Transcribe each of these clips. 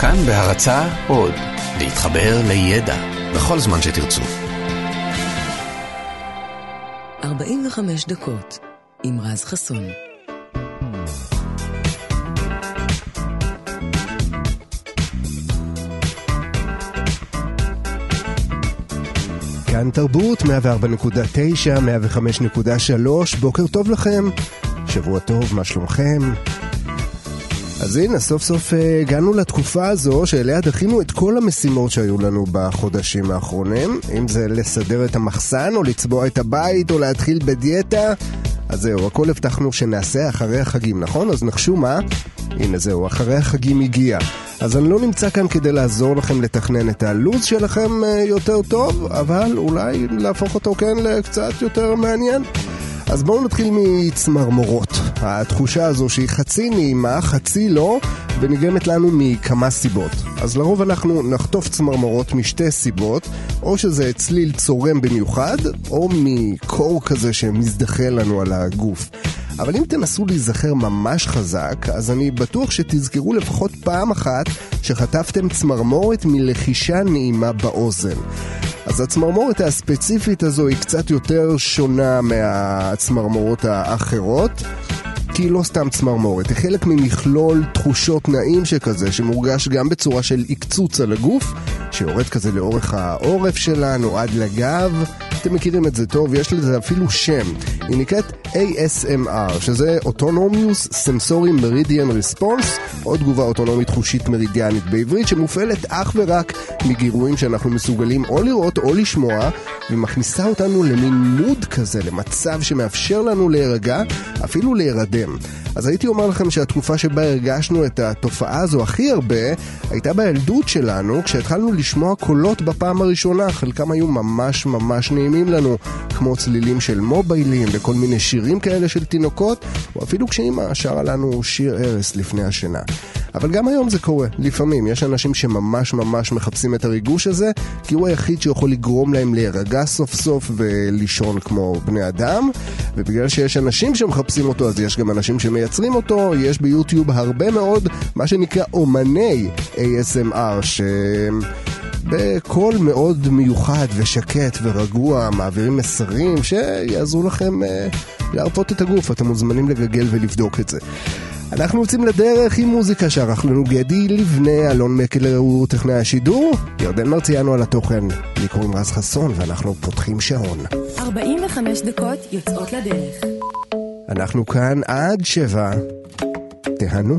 כאן בהרצה עוד, להתחבר לידע בכל זמן שתרצו. 45 דקות עם רז חסון. כאן תרבות, 104.9, 105.3, בוקר טוב לכם, שבוע טוב, מה שלומכם? אז הנה, סוף סוף אה, הגענו לתקופה הזו שאליה דחינו את כל המשימות שהיו לנו בחודשים האחרונים, אם זה לסדר את המחסן, או לצבוע את הבית, או להתחיל בדיאטה. אז זהו, הכל הבטחנו שנעשה אחרי החגים, נכון? אז נחשו מה? הנה זהו, אחרי החגים הגיע. אז אני לא נמצא כאן כדי לעזור לכם לתכנן את הלו"ז שלכם אה, יותר טוב, אבל אולי להפוך אותו כן לקצת יותר מעניין. אז בואו נתחיל מצמרמורות. התחושה הזו שהיא חצי נעימה, חצי לא, ונגרמת לנו מכמה סיבות. אז לרוב אנחנו נחטוף צמרמורות משתי סיבות, או שזה צליל צורם במיוחד, או מקור כזה שמזדחה לנו על הגוף. אבל אם תנסו להיזכר ממש חזק, אז אני בטוח שתזכרו לפחות פעם אחת שחטפתם צמרמורת מלחישה נעימה באוזן. אז הצמרמורת הספציפית הזו היא קצת יותר שונה מהצמרמורות האחרות. כי היא לא סתם צמרמורת, היא חלק ממכלול תחושות נעים שכזה, שמורגש גם בצורה של עקצוץ על הגוף, שיורד כזה לאורך העורף שלנו, עד לגב. אתם מכירים את זה טוב, יש לזה אפילו שם. היא נקראת ASMR, שזה Autonomous Sensory Meridian Response, או תגובה אוטונומית חושית מרידיאנית בעברית, שמופעלת אך ורק מגירויים שאנחנו מסוגלים או לראות או לשמוע, ומכניסה אותנו למין מוד כזה, למצב שמאפשר לנו להירגע, אפילו להירדם. אז הייתי אומר לכם שהתקופה שבה הרגשנו את התופעה הזו הכי הרבה, הייתה בילדות שלנו, כשהתחלנו לשמוע קולות בפעם הראשונה, חלקם היו ממש ממש נעימים לנו, כמו צלילים של מוביילים וכל מיני שירים כאלה של תינוקות, או אפילו כשאימא שרה לנו שיר ערש לפני השינה. אבל גם היום זה קורה, לפעמים. יש אנשים שממש ממש מחפשים את הריגוש הזה, כי הוא היחיד שיכול לגרום להם להירגע סוף סוף ולישון כמו בני אדם. ובגלל שיש אנשים שמחפשים אותו, אז יש גם אנשים שמייצרים אותו. יש ביוטיוב הרבה מאוד, מה שנקרא אומני ASMR, ש... בקול מאוד מיוחד ושקט ורגוע מעבירים מסרים שיעזרו לכם אה, להרפות את הגוף. אתם מוזמנים לגגל ולבדוק את זה. אנחנו יוצאים לדרך עם מוזיקה שערך לנו גדי לבנה, אלון מקלר הוא טכנאי השידור, ירדן מרציאנו על התוכן, לי קוראים רז חסון ואנחנו פותחים שעון. 45 דקות יוצאות לדרך. אנחנו כאן עד שבע, תהנו.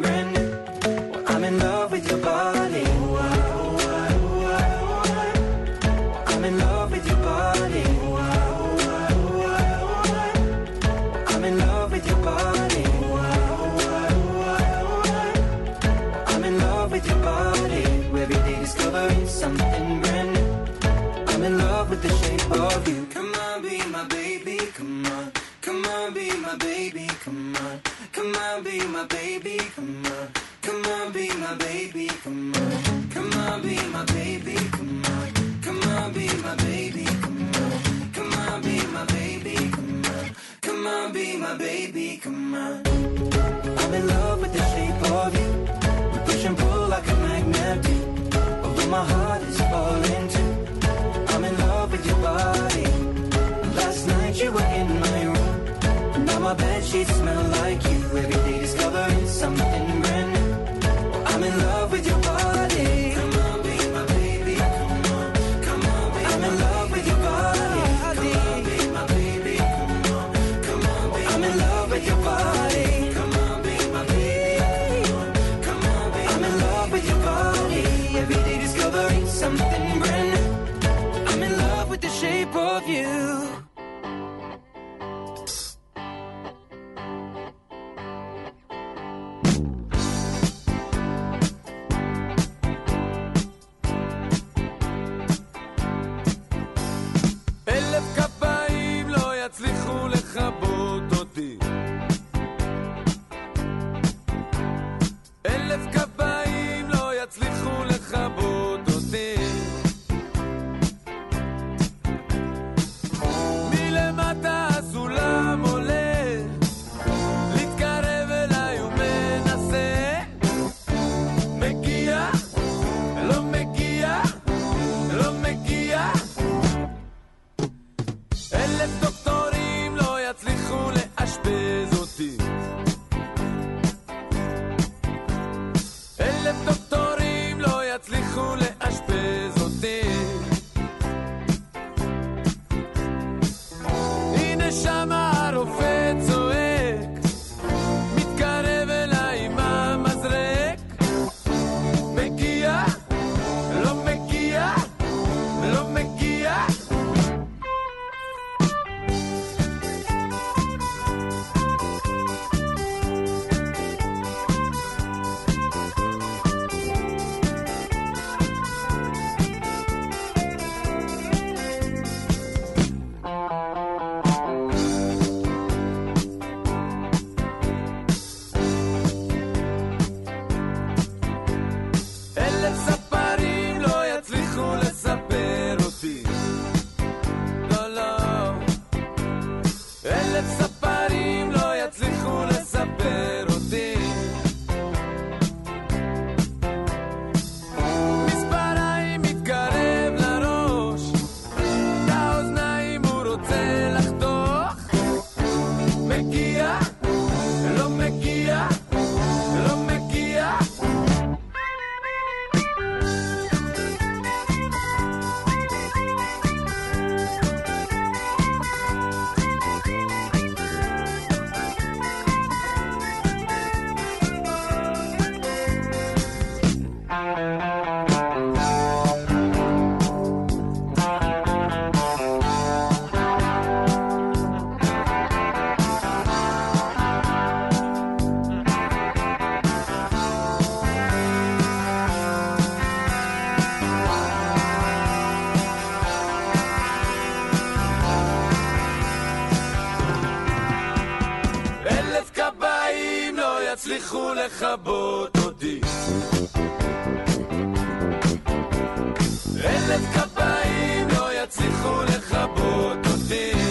שכחו לכבות אותי. אלף כפיים לא יצליחו לכבות אותי.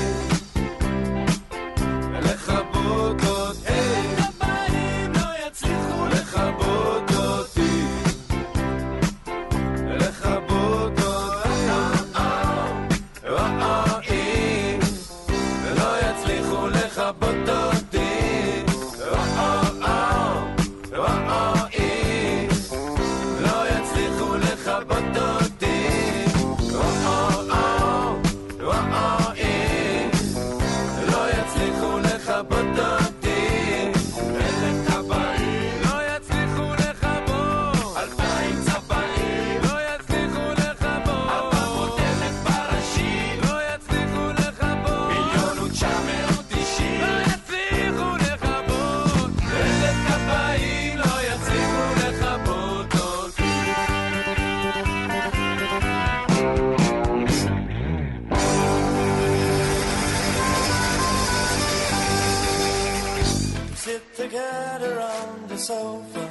sit together on the sofa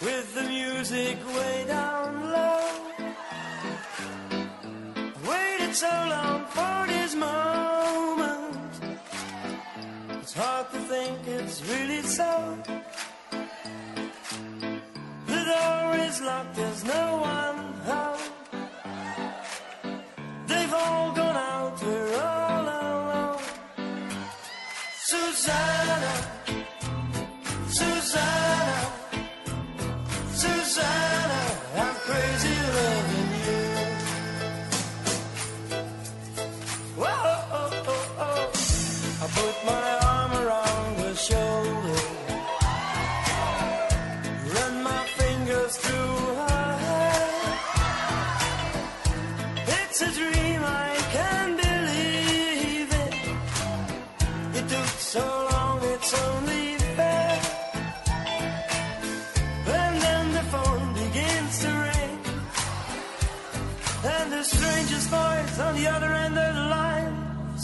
with the music way down low. Waited so long for this moment. It's hard to think it's really so. The door is locked, there's no one. Susanna, Susanna, Susanna.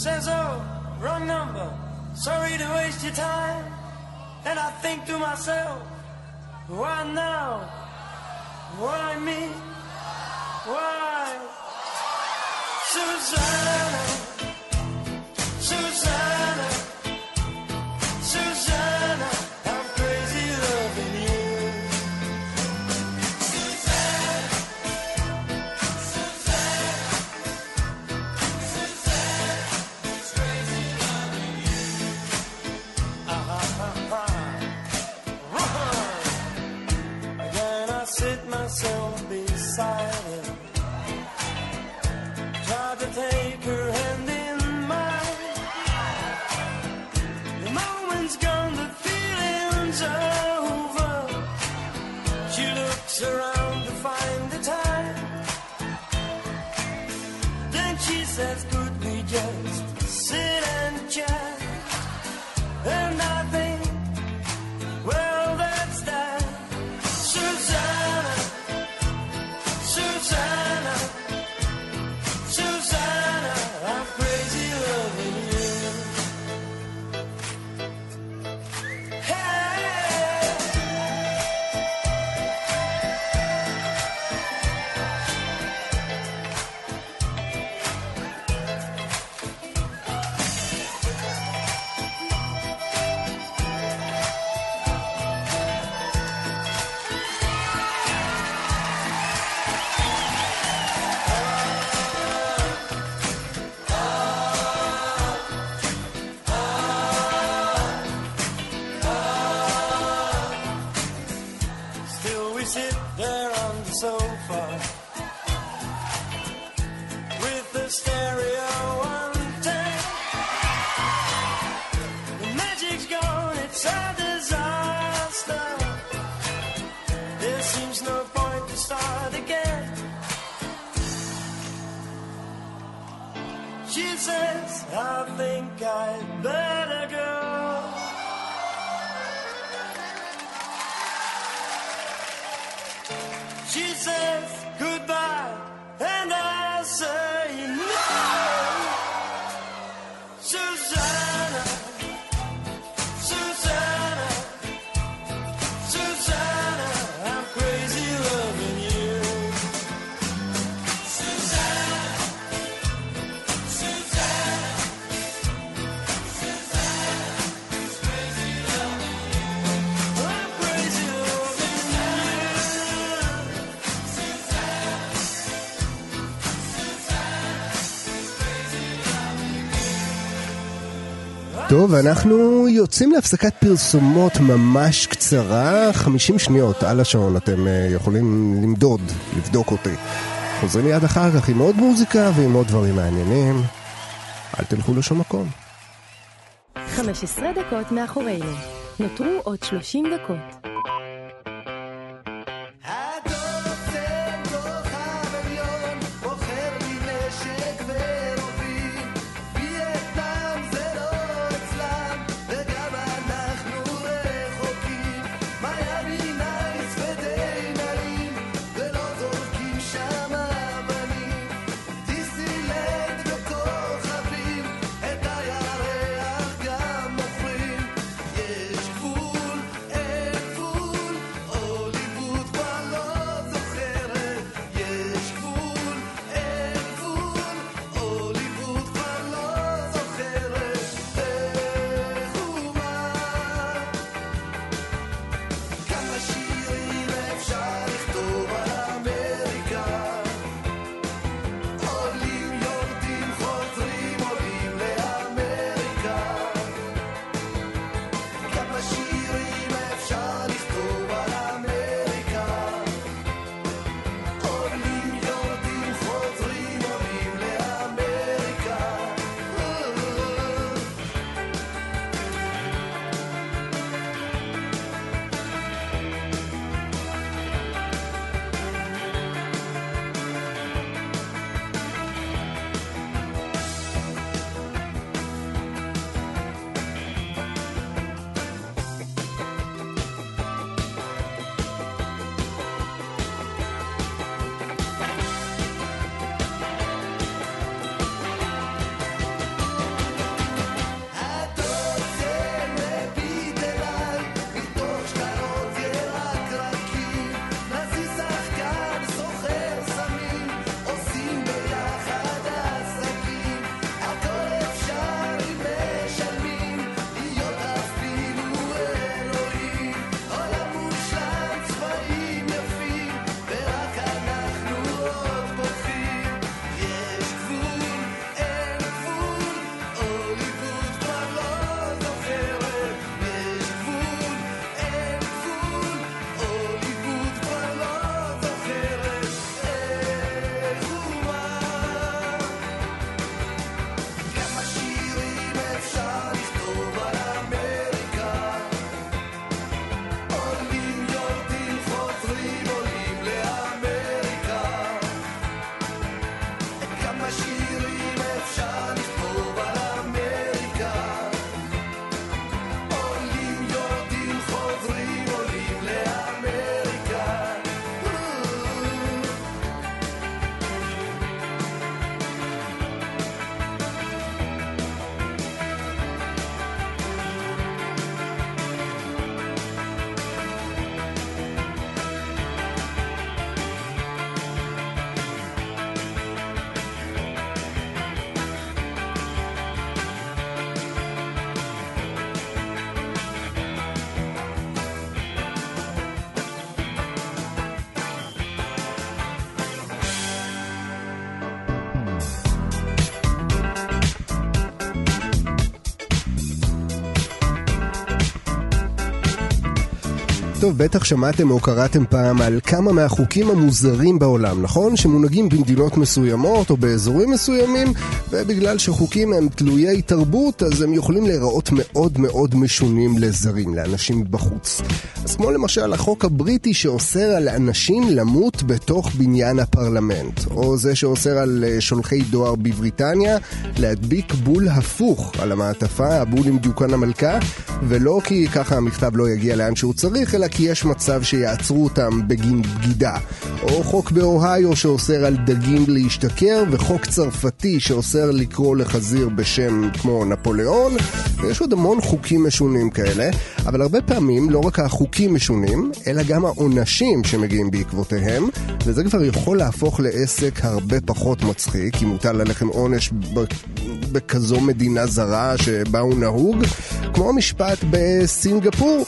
says, oh, wrong number, sorry to waste your time. And I think to myself, why now? Why me? Why? Suicide. טוב, אנחנו יוצאים להפסקת פרסומות ממש קצרה, 50 שניות על השעון, אתם אה, יכולים למדוד, לבדוק אותי. חוזרים מיד אחר כך עם עוד מוזיקה ועם עוד דברים מעניינים. אל תלכו לשום מקום. 15 דקות מאחורינו, נותרו עוד 30 דקות. טוב, בטח שמעתם או קראתם פעם על כמה מהחוקים המוזרים בעולם, נכון? שמונהגים במדינות מסוימות או באזורים מסוימים, ובגלל שחוקים הם תלויי תרבות, אז הם יכולים להיראות מאוד מאוד משונים לזרים, לאנשים מבחוץ. אז כמו למשל החוק הבריטי שאוסר על אנשים למות בתוך בניין הפרלמנט, או זה שאוסר על אה, שולחי דואר בבריטניה להדביק בול הפוך על המעטפה, הבול עם דיוקן המלכה, ולא כי ככה המכתב לא יגיע לאן שהוא צריך, אלא כי יש מצב שיעצרו אותם בגין בגידה. או חוק באוהיו שאוסר על דגים להשתכר, וחוק צרפתי שאוסר לקרוא לחזיר בשם כמו נפוליאון, ויש עוד המון חוקים משונים כאלה, אבל הרבה פעמים לא רק החוקים משונים, אלא גם העונשים שמגיעים בעקבותיהם, וזה כבר יכול להפוך לעסק הרבה פחות מצחיק, אם מוטל עליכם עונש בכזו מדינה זרה שבה הוא נהוג, כמו המשפט בסינגפור.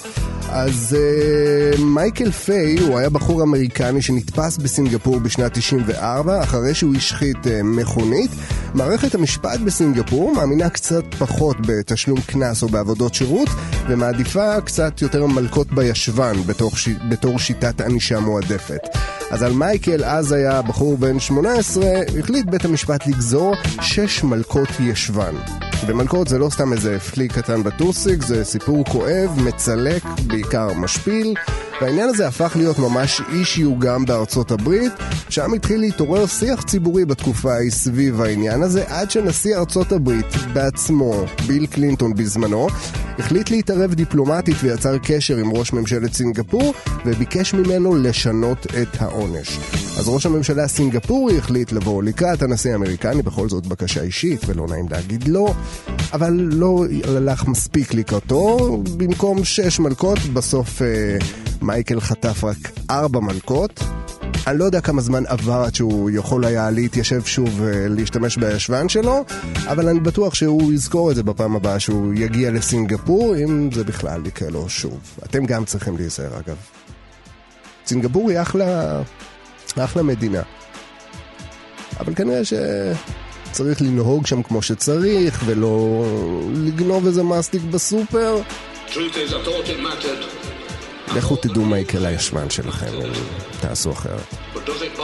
אז uh, מייקל פיי, הוא היה בחור אמריקני שנתפס בסינגפור בשנת 94, אחרי שהוא השחית uh, מכונית. מערכת המשפט בסינגפור מאמינה קצת פחות בתשלום קנס או בעבודות שירות, ומעדיפה קצת יותר מלקות בישבן בתור, ש... בתור שיטת ענישה מועדפת. אז על מייקל, אז היה בחור בן 18, החליט בית המשפט לגזור שש מלקות ישבן. ומלכות זה לא סתם איזה פליק קטן בטוסיק, זה סיפור כואב, מצלק, בעיקר משפיל. והעניין הזה הפך להיות ממש אישיו גם בארצות הברית, שם התחיל להתעורר שיח ציבורי בתקופה ההיא סביב העניין הזה, עד שנשיא ארצות הברית בעצמו, ביל קלינטון בזמנו, החליט להתערב דיפלומטית ויצר קשר עם ראש ממשלת סינגפור, וביקש ממנו לשנות את העונש. אז ראש הממשלה הסינגפורי החליט לבוא לקראת הנשיא האמריקני, בכל זאת בקשה אישית, ולא נעים להגיד לא, אבל לא הלך מספיק לקראתו, במקום שש מלקות, בסוף אה, מייקל חטף רק ארבע מלקות. אני לא יודע כמה זמן עבר עד שהוא יכול היה להתיישב שוב ולהשתמש בישבן שלו, אבל אני בטוח שהוא יזכור את זה בפעם הבאה שהוא יגיע לסינגפור, אם זה בכלל יקרה לו שוב. אתם גם צריכים להיזהר אגב. סינגפור היא אחלה, אחלה מדינה. אבל כנראה שצריך לנהוג שם כמו שצריך, ולא לגנוב איזה מסטיק בסופר. Truth is. לכו תדעו מה יקרה לישמן שלכם אם תעשו אחרת. But does it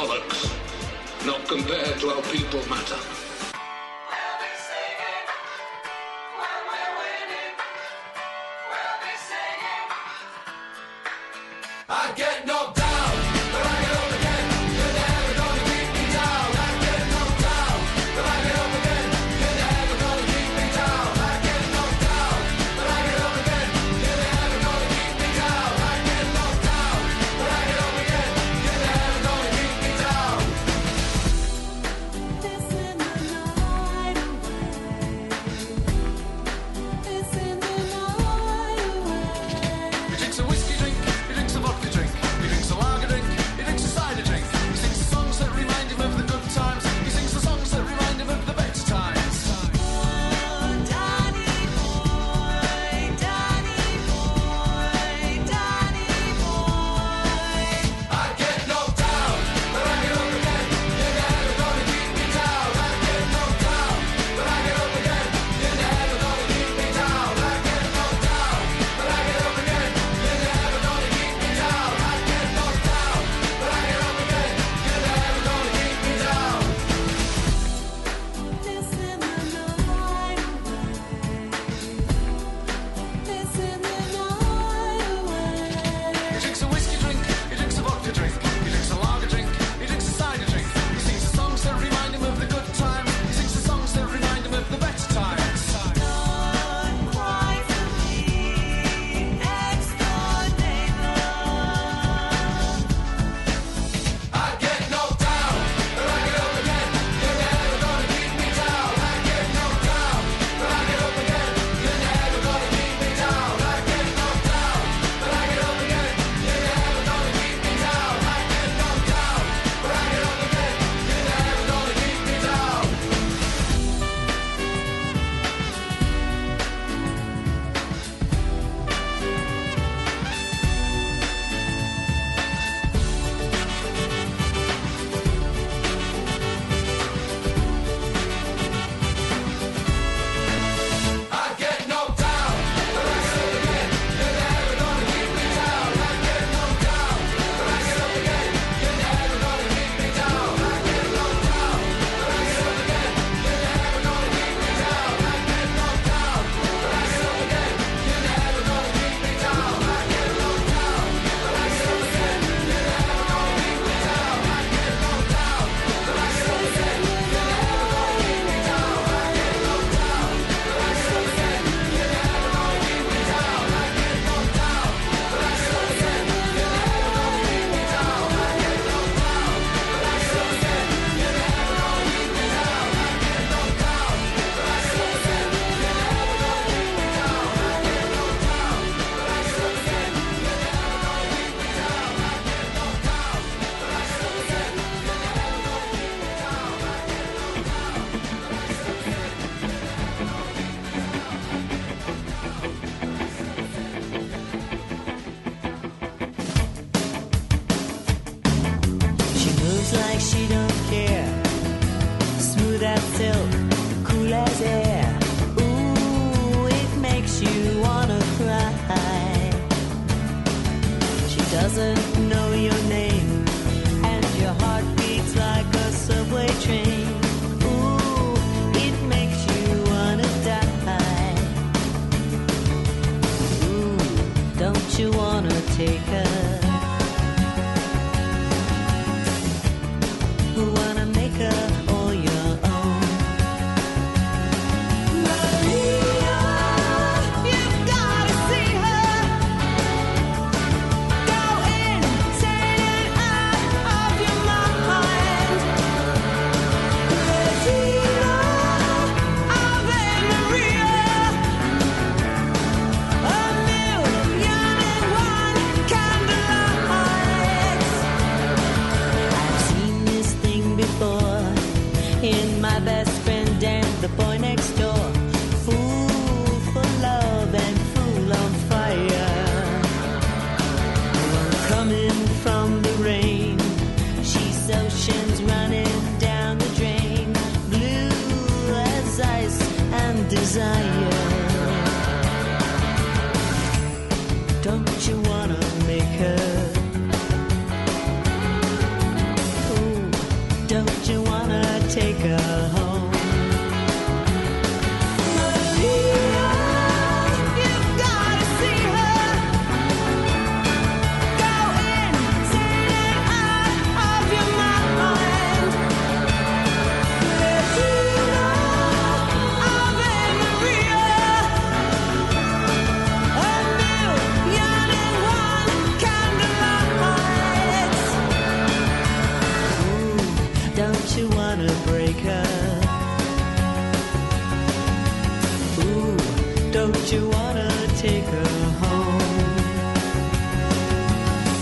you wanna take her home?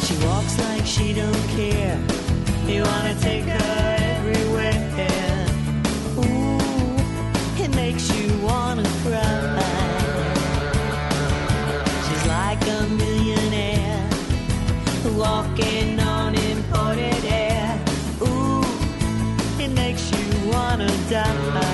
She walks like she don't care. You wanna take her everywhere. Ooh, it makes you wanna cry. She's like a millionaire walking on imported air. Ooh, it makes you wanna die.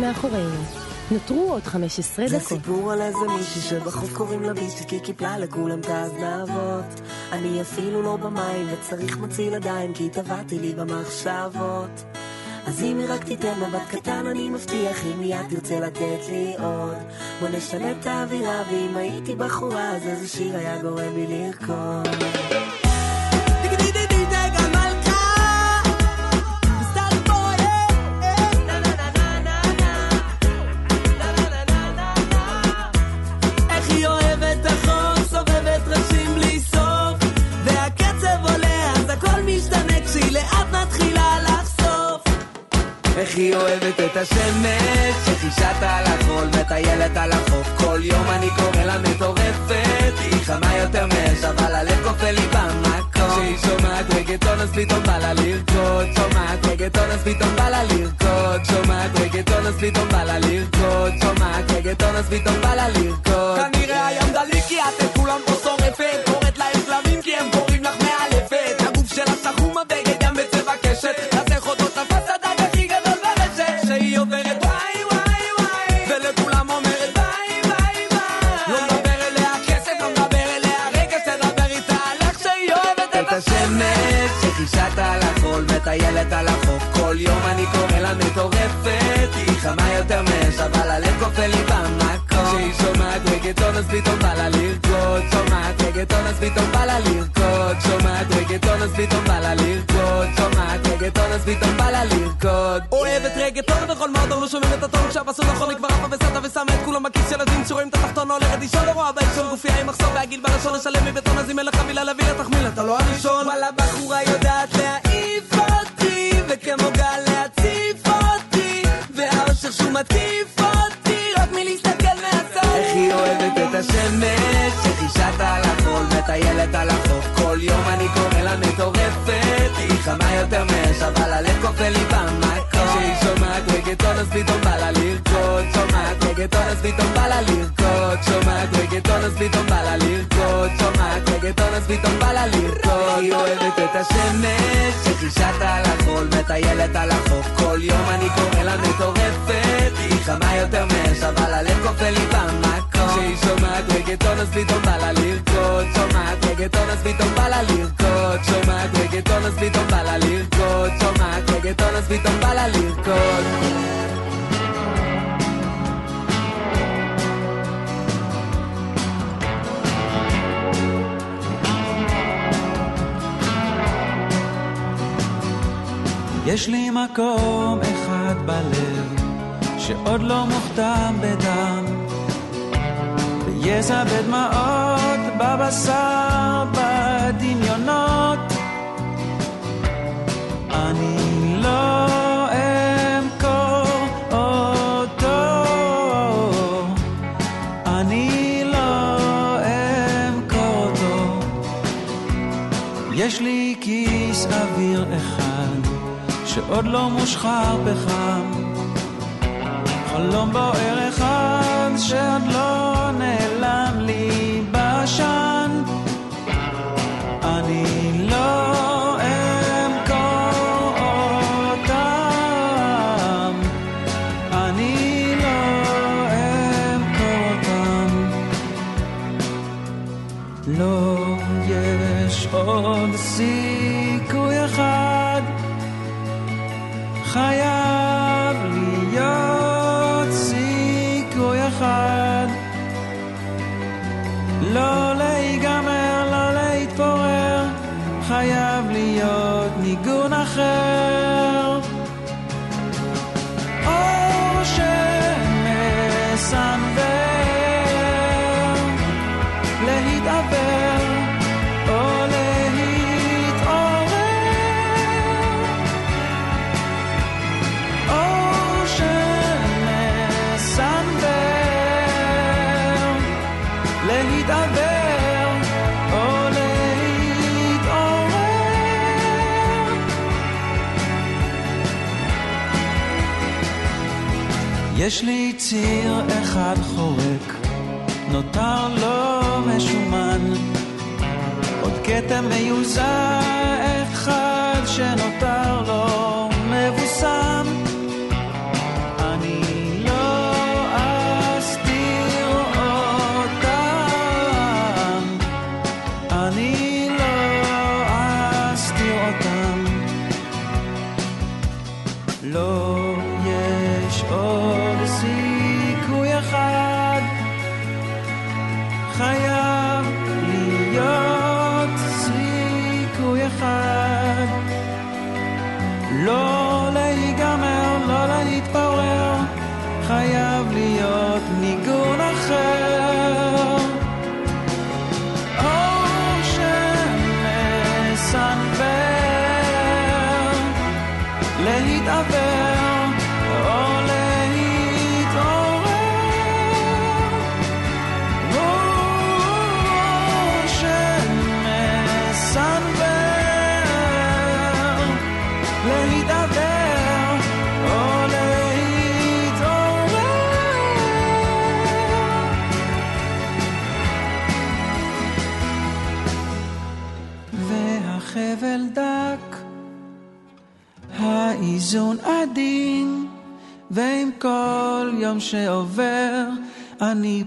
מאחורינו. נותרו עוד 15 דקות. זה סיפור על איזה מישהי שבחוף קוראים לה ביץ' כי קיפלה לכולם את הזנבות. אני אפילו לא במים וצריך מציל עדיין כי טבעתי לי במחשבות. אז אם היא רק תיתן מבט קטן אני מבטיח אם מיד תרצה לתת לי עוד. בוא נשנה את האווירה ואם הייתי בחורה אז איזה שיר היה גורם לי לרקוד. איך היא אוהבת את השמש, שחישת על החול, מטיילת על החוף, כל יום אני קורא לה מטורפת, היא חמה יותר מאש, אבל הלב כופה לי במקום. כשהיא שומעת רגטון אז פתאום בא לה לרקוד, שומעת רגטון אז פתאום בא לה לרקוד, שומעת רגטון אז פתאום בא לה לרקוד, שומעת רגטון אז פתאום בא לה לרקוד. כנראה היום דליק כי את את כולם פה שורפת, קוראת להם פתאום בא לה לרקוד, שומעת רגטון אז פתאום בא לה לרקוד, שומעת רגטון אז פתאום בא לה לרקוד. אוהבת רגטון בכל מועדון, שומעים את הטון עשו נכון, היא כבר עפה וסטה ושמה את כולם בכיס של הדין שרואים את התחתון הולכת לישון, לא רואה בעישון גופיה עם מחסום והגיל בלשון לשלם מבטון, אז אם אין לך מילה להביא לה תחמיל, אתה לא הראשון. וואלה בחורה יודעת להעיף אותי, וכמו גל להציף אותי, והאושר שהוא מטיף החול, מטיילת על החוף, כל יום אני קורא לה מטורפת, היא חמה יותר מאש, אבל הלב כופה לי במקום. כשהיא שומעת רגטון אז פתאום בא לה לרקוד, שומעת רגטון אז פתאום בא לה לרקוד, שומעת רגטון אז פתאום בא לה לרקוד, שומעת רגטון אז פתאום בא לה לרקוד. היא אוהבת את השמש, שחישת על החול, מטיילת על החוף, כל יום אני קורא לה מטורפת, היא חמה יותר מאש, אבל הלב כופה לי במקום. כשהיא שומעת רגטון אז פתאום יש לי מקום אחד בלב שעוד לא מוכתם בדם. ביזע בדמעות, בבשר, בדמיונות שעוד לא מושחר פחם חלום בוער אחד שעוד לא יש לי ציר אחד חורק נותר לו משומן. עוד כתם מיוזע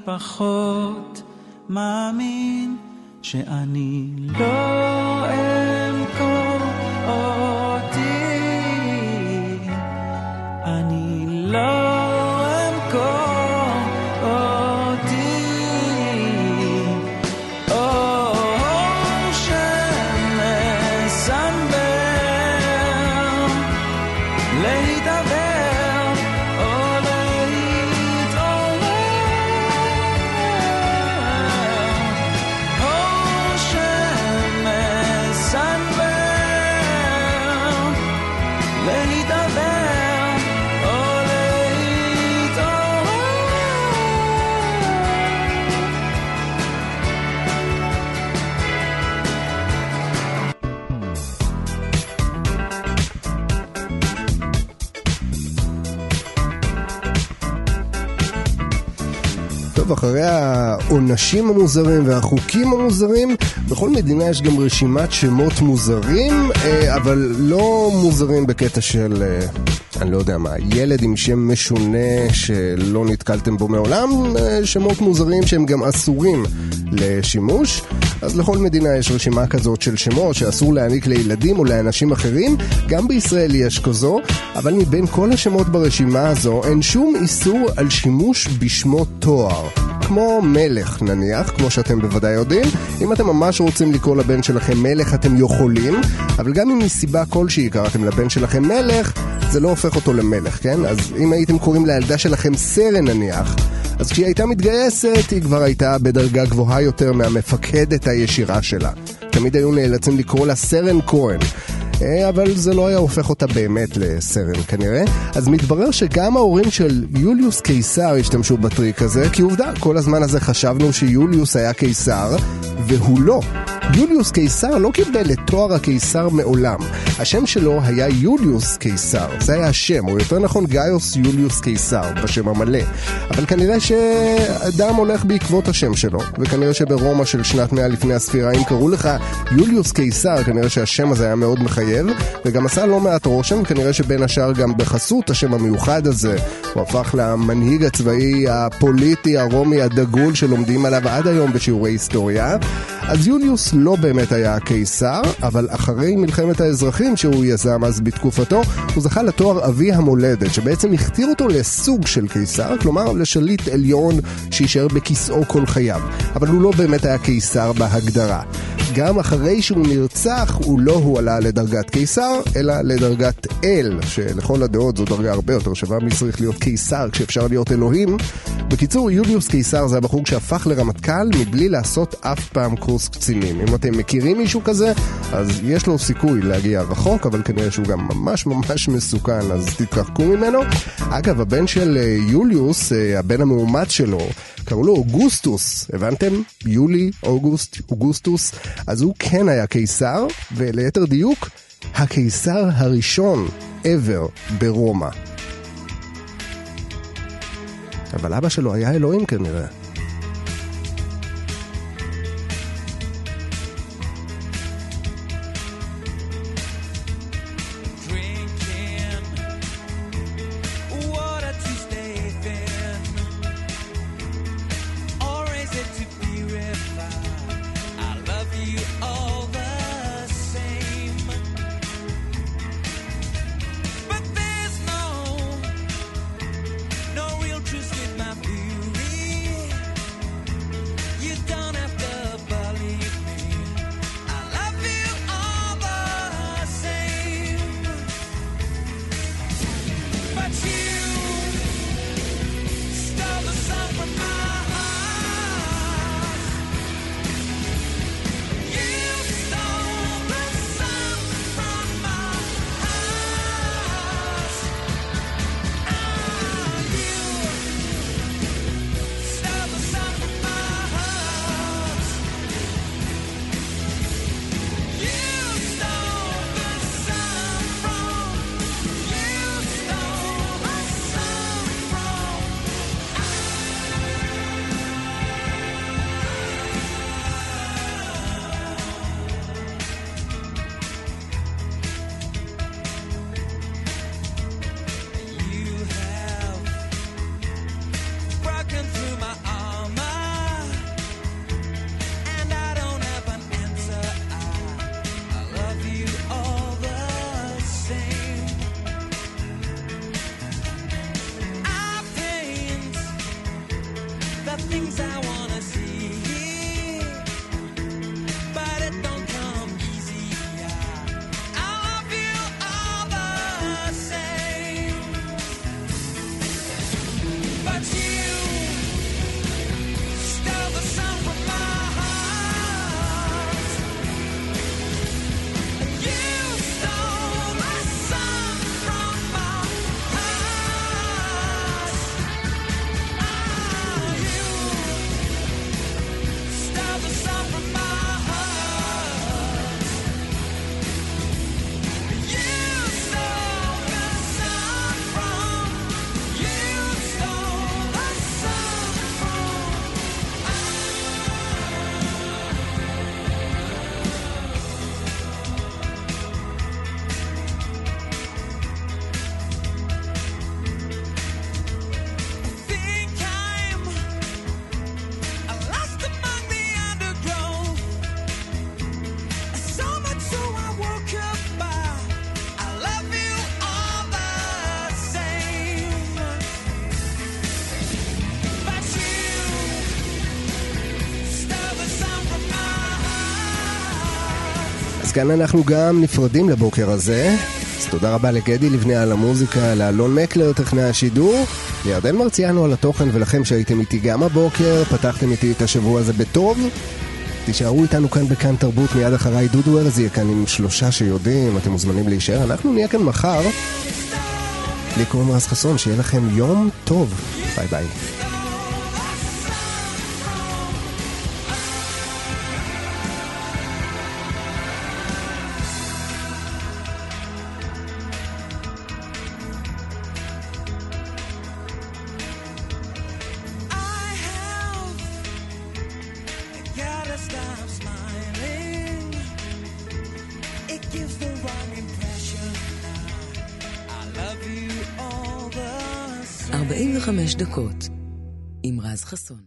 פחות מאמין שאני לא טוב, אחרי העונשים המוזרים והחוקים המוזרים, בכל מדינה יש גם רשימת שמות מוזרים, אה, אבל לא מוזרים בקטע של, אה, אני לא יודע מה, ילד עם שם משונה שלא נתקלתם בו מעולם, אה, שמות מוזרים שהם גם אסורים לשימוש. אז לכל מדינה יש רשימה כזאת של שמות שאסור להעניק לילדים או לאנשים אחרים, גם בישראל יש כזו, אבל מבין כל השמות ברשימה הזו אין שום איסור על שימוש בשמות תואר. כמו מלך נניח, כמו שאתם בוודאי יודעים, אם אתם ממש רוצים לקרוא לבן שלכם מלך אתם יכולים, אבל גם אם מסיבה כלשהי קראתם לבן שלכם מלך, זה לא הופך אותו למלך, כן? אז אם הייתם קוראים לילדה שלכם סרן נניח, אז כשהיא הייתה מתגייסת, היא כבר הייתה בדרגה גבוהה יותר מהמפקדת הישירה שלה. תמיד היו נאלצים לקרוא לה סרן כהן. אה, אבל זה לא היה הופך אותה באמת לסרן כנראה. אז מתברר שגם ההורים של יוליוס קיסר השתמשו בטריק הזה, כי עובדה, כל הזמן הזה חשבנו שיוליוס היה קיסר, והוא לא. יוליוס קיסר לא קיבל את תואר הקיסר מעולם. השם שלו היה יוליוס קיסר, זה היה השם, או יותר נכון גאיוס יוליוס קיסר, בשם המלא. אבל כנראה שאדם הולך בעקבות השם שלו, וכנראה שברומא של שנת 100 לפני הספירה, אם קראו לך יוליוס קיסר, כנראה שהשם הזה היה מאוד מחייב, וגם עשה לא מעט רושם, וכנראה שבין השאר גם בחסות השם המיוחד הזה, הוא הפך למנהיג הצבאי הפוליטי הרומי הדגול שלומדים עליו עד היום בשיעורי היסטוריה. אז יוליוס לא באמת היה הקיסר, אבל אחרי מלחמת האזרחים שהוא יזם אז בתקופתו, הוא זכה לתואר אבי המולדת, שבעצם הכתיר אותו לסוג של קיסר, כלומר לשליט עליון שיישאר בכיסאו כל חייו. אבל הוא לא באמת היה קיסר בהגדרה. גם אחרי שהוא נרצח, הוא לא הועלה לדרגת קיסר, אלא לדרגת אל, שלכל הדעות זו דרגה הרבה יותר שווה מצריך להיות קיסר כשאפשר להיות אלוהים. בקיצור, יוליוס קיסר זה הבחור שהפך לרמטכ"ל מבלי לעשות אף פעם קורס קצינים. אם אתם מכירים מישהו כזה, אז יש לו סיכוי להגיע רחוק, אבל כנראה שהוא גם ממש ממש מסוכן, אז תתרחקו ממנו. אגב, הבן של אה, יוליוס, אה, הבן המאומץ שלו, קראו לו אוגוסטוס, הבנתם? יולי, אוגוסט, אוגוסטוס. אז הוא כן היה קיסר, וליתר דיוק, הקיסר הראשון ever ברומא. אבל אבא שלו היה אלוהים כנראה. אז כאן אנחנו גם נפרדים לבוקר הזה. אז תודה רבה לגדי לבנה על המוזיקה, לאלון מקלר, טכנאי השידור, לירדן מרציאנו על התוכן ולכם שהייתם איתי גם הבוקר, פתחתם איתי את השבוע הזה בטוב. תישארו איתנו כאן בכאן תרבות, מיד אחריי דודו ארז יהיה כאן עם שלושה שיודעים, אתם מוזמנים להישאר. אנחנו נהיה כאן מחר. לי קוראים רז חסון, שיהיה לכם יום טוב. ביי ביי. تخصهم